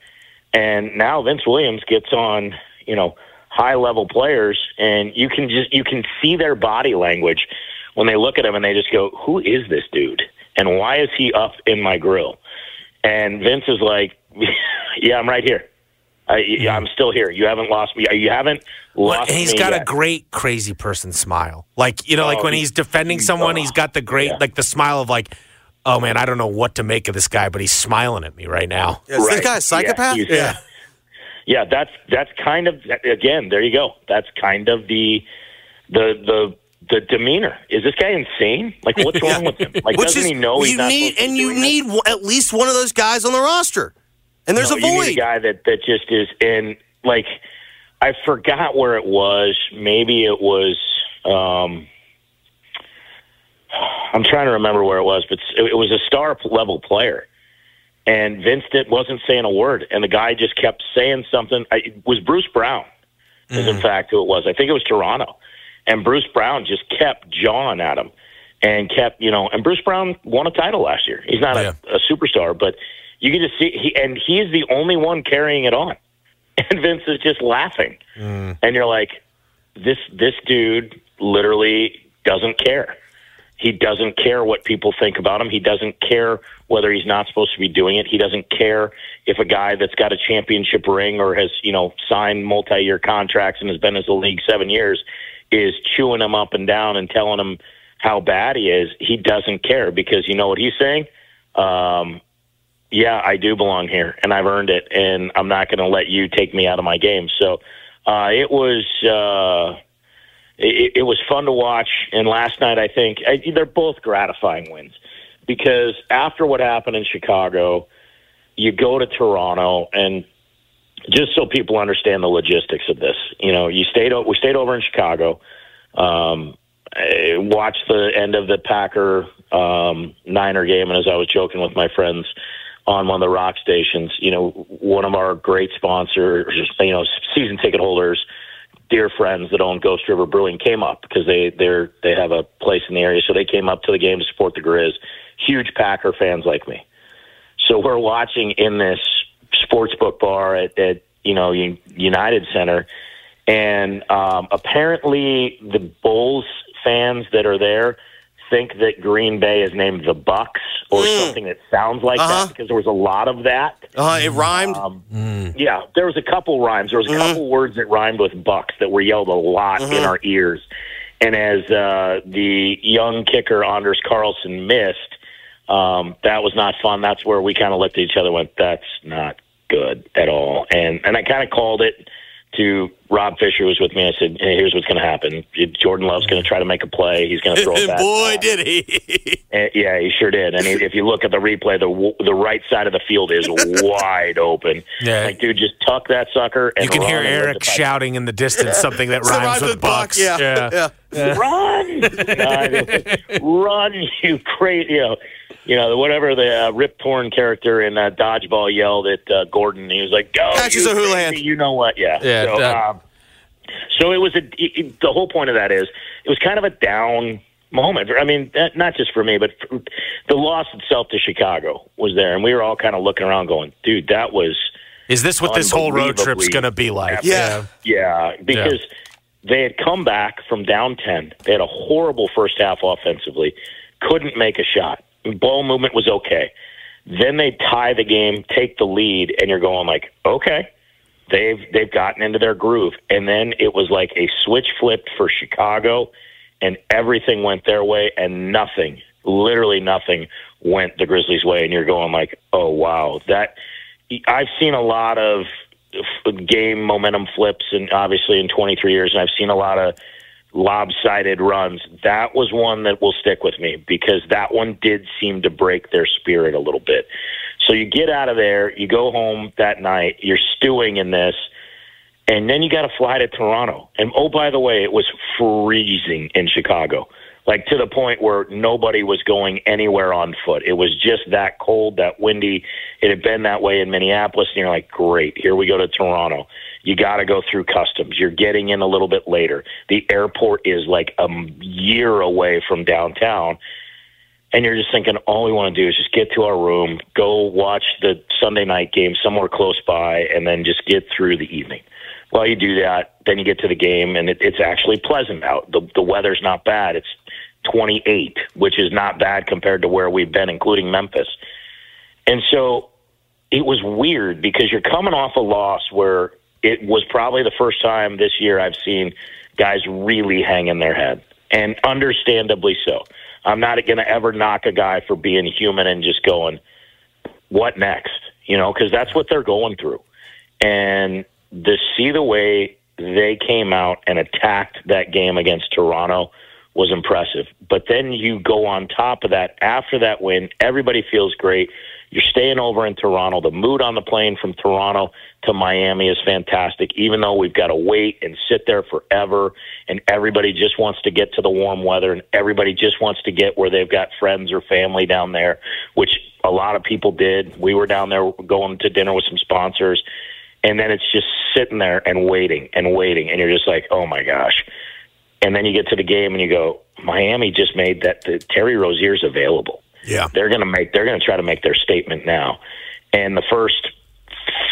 and now Vince Williams gets on, you know, high level players, and you can just you can see their body language when they look at him and they just go, "Who is this dude? And why is he up in my grill?" And Vince is like, [laughs] "Yeah, I'm right here. I, I'm still here. You haven't lost me. You haven't Well, lost and he's me got yet." a great crazy person smile. Like, you know, like Oh, when he's defending someone, he's got the great, like the smile of like, oh man, I don't know what to make of this guy, but he's smiling at me right now. Is Right. Yeah, he's- Yeah, that's that's kind of again. There you go. That's kind of the the the the demeanor. Is this guy insane? Like, [laughs] what's wrong with him? Like, Which doesn't is- he know he's you not need and you need w- at least one of those guys on the roster. And there's No, a you void. need a guy that that just is in like I forgot where it was. Maybe it was. um I'm trying to remember where it was, but it was a star level player, and Vince did, wasn't saying a word, and the guy just kept saying something. I, it was Bruce Brown, is in mm-hmm. fact who it was. I think it was Toronto, and Bruce Brown just kept jawing at him, and kept you know. And Bruce Brown won a title last year. He's not a, a superstar, but you can just see he and he's the only one carrying it on, [laughs] and Vince is just laughing, mm. and you're like, this this dude literally doesn't care. He doesn't care what people think about him. He doesn't care whether he's not supposed to be doing it. He doesn't care if a guy that's got a championship ring or has, you know, signed multi-year contracts and has been in the league seven years is chewing him up and down and telling him how bad he is. He doesn't care because you know what he's saying? Um, yeah, I do belong here and I've earned it and I'm not going to let you take me out of my game. So, uh, it was, uh, it, it was fun to watch. And last night, I think I, they're both gratifying wins because after what happened in Chicago, you go to Toronto and just so people understand the logistics of this, you know, you stayed we stayed over in Chicago, um, watched the end of the Packer um, Niner game, and as I was joking with my friends on one of the rock stations, you know, one of our great sponsors, you know, season ticket holders, dear friends that own Ghost River Brewing came up because they they're they have a place in the area, so they came up to the game to support the Grizz. Huge Packer fans like me, so we're watching in this sports book bar at, at you know United Center, and um, apparently the Bulls fans that are there think that Green Bay is named the Bucks or something that sounds like Uh-huh. that because there was a lot of that. Uh, it rhymed. Um, Yeah, there was a couple rhymes. There was a couple words that rhymed with Bucks that were yelled a lot in Mhm. our ears. And as uh, the young kicker Anders Carlson missed, um, that was not fun. That's where we kind of looked at each other, and went, "That's not good at all." And and I kind of called it to Rob Fischer, who was with me. I said, hey, "Here's what's going to happen. Jordan Love's going to try to make a play. He's going to throw it back." [laughs] Boy, did he. [laughs] And, yeah, he sure did. And he, if you look at the replay, the w- the right side of the field is [laughs] wide open. Yeah. Like, dude, just tuck that sucker. And You can hear run and let Eric shouting in the distance something that rhymes rhymes with with buck, bucks. yeah, yeah. Run, Uh, run, you crazy! You know, you know whatever the uh, Rip Torn character in uh, Dodgeball yelled at uh, Gordon. He was like, "Go, Catches you a Houlihan." You know what? Yeah, Yeah, So, that- um, so it was a. It, it- the whole point of that is it was kind of a down moment. I mean, that, not just for me, but for, the loss itself to Chicago was there, and we were all kind of looking around, going, "Dude, that was." Is this what this whole road trip's Unbelievably going to be like? Yeah. Yeah, because they had come back from down 10. They had a horrible first half offensively, couldn't make a shot. Ball movement was okay. Then they tie the game, take the lead, and you're going like, okay, they've they've gotten into their groove. And then it was like a switch flipped for Chicago, and everything went their way, and nothing, literally nothing, went the Grizzlies' way. And you're going like, oh wow, that. I've seen a lot of game momentum flips, and obviously in 23 years, and I've seen a lot of lopsided runs. That was one that will stick with me because that one did seem to break their spirit a little bit. So you get out of there, you go home that night, you're stewing in this, and then you got to fly to Toronto. And oh, by the way, it was freezing in Chicago like to the point where nobody was going anywhere on foot. It was just that cold, that windy. It had been that way in Minneapolis, and you're like, great, here we go to Toronto. You got to go through customs. You're getting in a little bit later. The airport is like a year away from downtown. And you're just thinking, all we want to do is just get to our room, go watch the Sunday night game somewhere close by, and then just get through the evening. Well, you do that, then you get to the game, and it, it's actually pleasant out. The the weather's not bad. It's 28, which is not bad compared to where we've been, including Memphis. And so it was weird because you're coming off a loss where it was probably the first time this year I've seen guys really hang in their head, and understandably so. I'm not going to ever knock a guy for being human and just going, what next? You know, because that's what they're going through. And to see the way they came out and attacked that game against Toronto was impressive. But then you go on top of that after that win, everybody feels great. You're staying over in Toronto. The mood on the plane from Toronto to Miami is fantastic, even though we've got to wait and sit there forever. And everybody just wants to get to the warm weather, and everybody just wants to get where they've got friends or family down there, which a lot of people did. We were down there going to dinner with some sponsors. And then it's just sitting there and waiting and waiting. And you're just like, oh my gosh and then you get to the game and you go, Miami just made that the Terry Rozier's available. Yeah, they're going to make they're going to try to make their statement now. And the first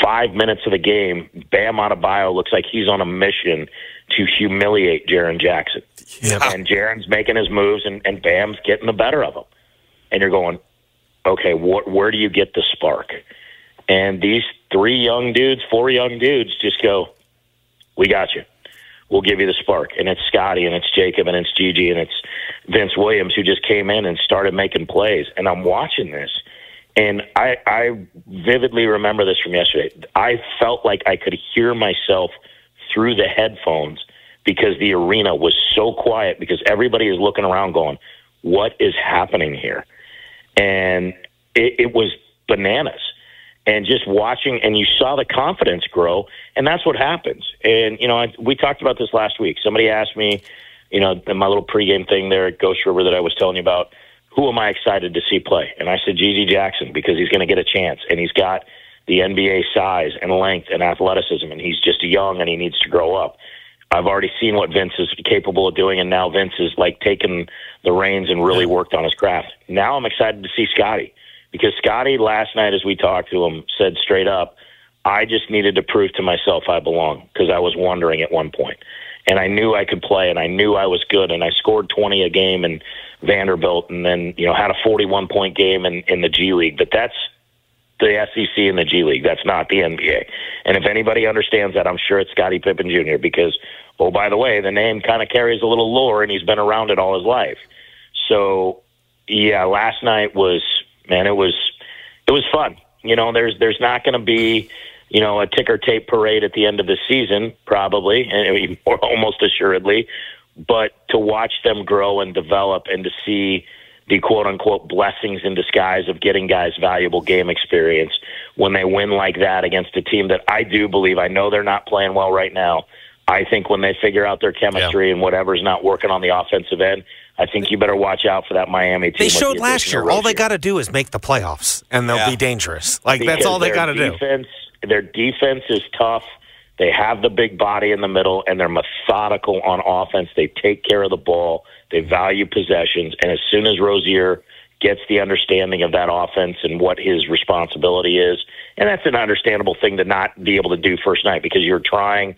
five minutes of the game, Bam Adebayo looks like he's on a mission to humiliate Jaren Jackson. Yeah. And Jaren's making his moves, and, and Bam's getting the better of him. And you're going, okay, what, where do you get the spark? And these three young dudes, four young dudes, just go, we got you will give you the spark. And it's Scottie and it's Jacob and it's GG and it's Vince Williams who just came in and started making plays. And I'm watching this. And I, I vividly remember this from yesterday. I felt like I could hear myself through the headphones because the arena was so quiet because everybody is looking around going, what is happening here? And it, it was bananas and just watching and you saw the confidence grow and that's what happens. And you know I, we talked about this last week. Somebody asked me you know in my little pregame thing there at ghost river that i was telling you about who am i excited to see play? And i said gg jackson because he's going to get a chance and he's got the nba size and length and athleticism and he's just young and he needs to grow up. I've already seen what Vince is capable of doing, and now Vince is like taking the reins and really worked on his craft. Now I'm excited to see Scottie because Scottie last night, as we talked to him, said straight up, I just needed to prove to myself I belong because I was wondering at one point. And I knew I could play and I knew I was good and I scored 20 a game in Vanderbilt and then, you know, had a 41 point game in, in the G League. But that's the SEC and the G League. That's not the NBA. And if anybody understands that, I'm sure it's Scottie Pippen Jr. because, oh, by the way, the name kind of carries a little lore and he's been around it all his life. So, yeah, last night was man, it was it was fun. You know, there's there's not going to be you know a ticker tape parade at the end of the season, probably, and [laughs] almost assuredly. But to watch them grow and develop, and to see the quote unquote blessings in disguise of getting guys valuable game experience when they win like that against a team that I do believe I know they're not playing well right now. I think when they figure out their chemistry yeah. and whatever's not working on the offensive end, I think you better watch out for that Miami team. They showed last year. All they got to do is make the playoffs, and they'll yeah. be dangerous. Like because that's all they got to do. Their defense is tough. They have the big body in the middle, and they're methodical on offense. They take care of the ball. They value possessions, and as soon as Rozier gets the understanding of that offense and what his responsibility is, and that's an understandable thing to not be able to do first night because you're trying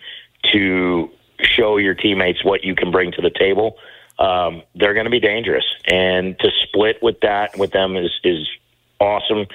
to show your teammates what you can bring to the table um, they're going to be dangerous. And to split with that with them is is awesome.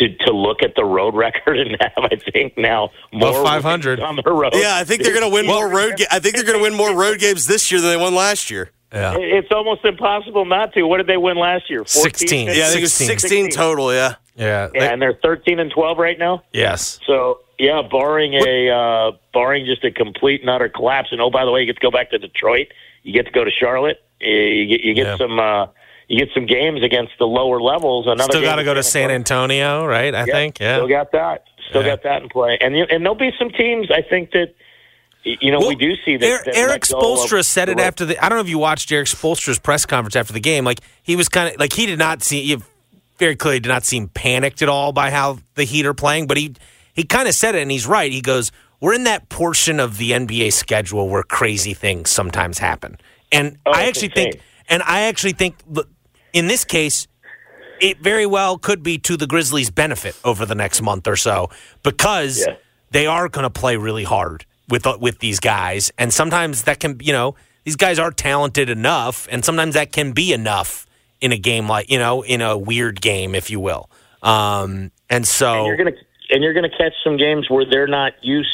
To, to look at the road [laughs] record and have, I think now more Above 500 on the road. Yeah, I think they're going to win more road. Ga- I think they're going to win more road games this year than they won last year. Yeah. It's almost impossible not to. What did they win last year? 14, 16. 15? Yeah, I think it was 16 total, yeah. Yeah. Yeah, and they're 13 and 12 right now. Yes. So yeah, barring a uh, barring just a complete and utter collapse. And oh, by the way, you get to go back to Detroit. You get to go to Charlotte. Uh, You get you get some uh, you get some games against the lower levels. Another Still got to go to San Antonio, right? I Yeah, think. Yeah. Still got that. Still Yeah. got that in play. And and there'll be some teams. I think that you know we do see that. That Erik Spoelstra said it after the. I don't know if you watched Erik Spoelstra's press conference after the game. Like he was kind of like he did not see. You very clearly did not seem panicked at all by how the Heat are playing. But he he kind of said it, and he's right. He goes, "We're in that portion of the NBA schedule where crazy things sometimes happen." And Oh, I actually think, and I actually think, in this case, it very well could be to the Grizzlies' benefit over the next month or so because they are going to play really hard with uh, with these guys, and sometimes that can you know these guys are talented enough, and sometimes that can be enough in a game like you know in a weird game, if you will. Um, and so And you're gonna and you're gonna catch some games where they're not used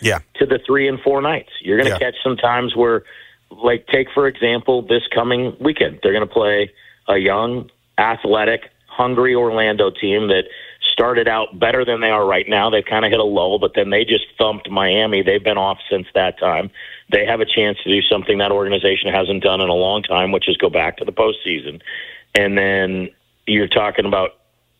yeah, to the three and four nights. You're going to Yeah. catch some times where, like, take for example, this coming weekend, they're going to play a young, athletic, hungry Orlando team that started out better than they are right now. They've kind of hit a lull, but then they just thumped Miami. They've been off since that time. They have a chance to do something that organization hasn't done in a long time, which is go back to the postseason. And then you're talking about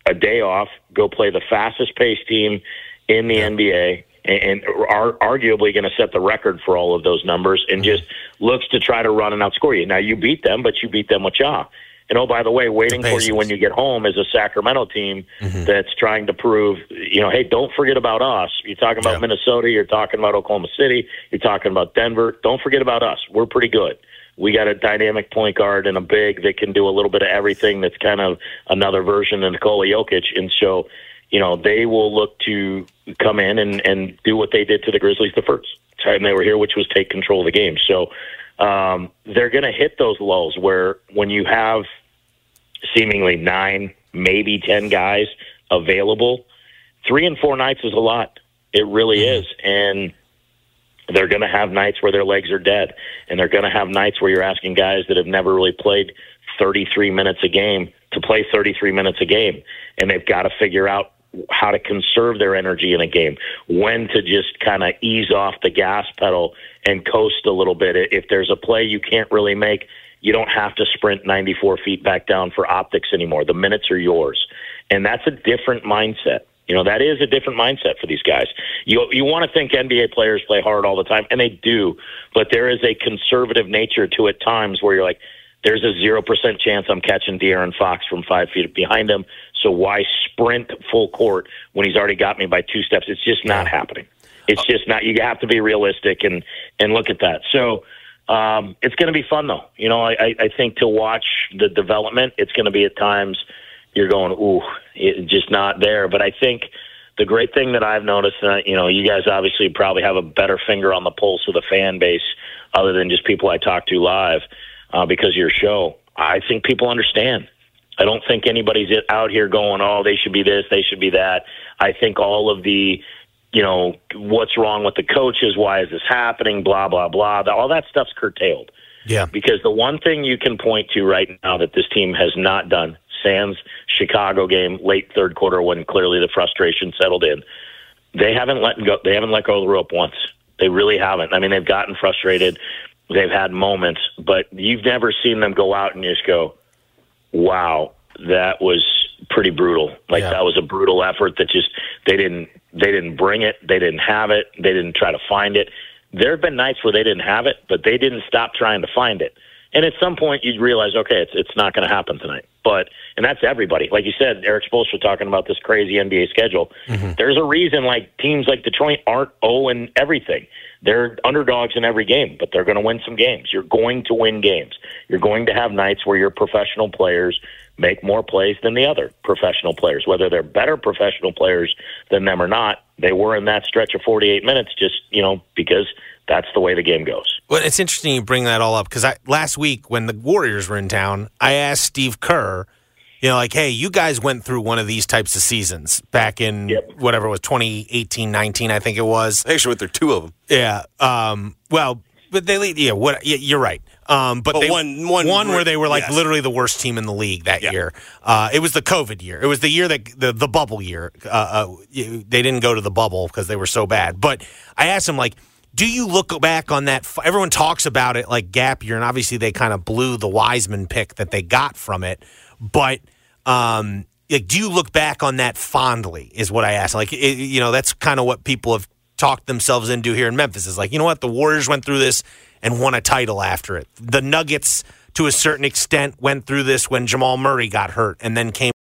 a day off, go play the fastest paced team in the NBA, and, and are arguably going to set the record for all of those numbers, and mm-hmm. just looks to try to run and outscore you. Now you beat them, but you beat them with Ja. And oh, by the way, waiting for you when you get home is a Sacramento team mm-hmm. that's trying to prove, you know, hey, don't forget about us. You're talking about Minnesota, you're talking about Oklahoma City, you're talking about Denver. Don't forget about us. We're pretty good. We got a dynamic point guard and a big that can do a little bit of everything. That's kind of another version of Nikola Jokic, and so you know they will look to come in and and do what they did to the Grizzlies the first time they were here, which was take control of the game. So um, they're going to hit those lulls where when you have seemingly nine, maybe ten guys available, three and four nights is a lot. It really is, and they're going to have nights where their legs are dead, and they're going to have nights where you're asking guys that have never really played 33 minutes a game to play 33 minutes a game, and they've got to figure out how to conserve their energy in a game, when to just kind of ease off the gas pedal and coast a little bit. If there's a play you can't really make, you don't have to sprint 94 feet back down for optics anymore. The minutes are yours, and that's a different mindset. You know, that is a different mindset for these guys. You you want to think NBA players play hard all the time, and they do, but there is a conservative nature to it times where you're like, there's a zero percent chance I'm catching De'Aaron Fox from five feet behind him. So why sprint full court when he's already got me by two steps? It's just not happening. It's just not. You have to be realistic and and look at that. So um, it's going to be fun though. You know, I, I I think to watch the development, it's going to be at times you're going, ooh, it, just not there. But I think the great thing that I've noticed, uh, you know, you guys obviously probably have a better finger on the pulse of the fan base, other than just people I talk to live, uh, because of your show. I think people understand. I don't think anybody's out here going, oh, they should be this, they should be that. I think all of the, you know, what's wrong with the coaches? Why is this happening? Blah blah blah. All that stuff's curtailed. Yeah. Because the one thing you can point to right now that this team has not done, sans Chicago game, late third quarter when clearly the frustration settled in, they haven't let go. They haven't let go of the rope once. They really haven't. I mean, they've gotten frustrated. They've had moments, but you've never seen them go out and just go, "Wow, that was pretty brutal." Like that was a brutal effort that just they didn't they didn't bring it. They didn't have it. They didn't try to find it. There have been nights where they didn't have it, but they didn't stop trying to find it. And at some point, you'd realize, okay, it's it's not going to happen tonight. But and that's everybody. Like you said, Erik Spoelstra talking about this crazy NBA schedule. Mm-hmm. There's a reason like teams like Detroit aren't oh owing everything. They're underdogs in every game, but they're going to win some games. You're going to win games. You're going to have nights where your professional players make more plays than the other professional players, whether they're better professional players than them or not. They were in that stretch of 48 minutes just, you know, because that's the way the game goes. Well, it's interesting you bring that all up because last week when the Warriors were in town, I asked Steve Kerr, you know, like, hey, you guys went through one of these types of seasons back in whatever it was 2018, 19, I think it was. I actually went through two of them. Yeah. Um, well, but they. Yeah. What? Yeah, you're right. Um, but But they one- one where they were like yes. literally the worst team in the league that year. Uh, it was the COVID year. It was the year that the the bubble year. Uh, uh, they didn't go to the bubble because they were so bad. But I asked him like, do you look back on that? Everyone talks about it like gap year, and obviously they kind of blew the Wiseman pick that they got from it. But um, like, do you look back on that fondly? Is what I asked. Like, it, you know, that's kind of what people have talked themselves into here in Memphis. Is like, you know what, the Warriors went through this and won a title after it. The Nuggets, to a certain extent, went through this when Jamal Murray got hurt and then came.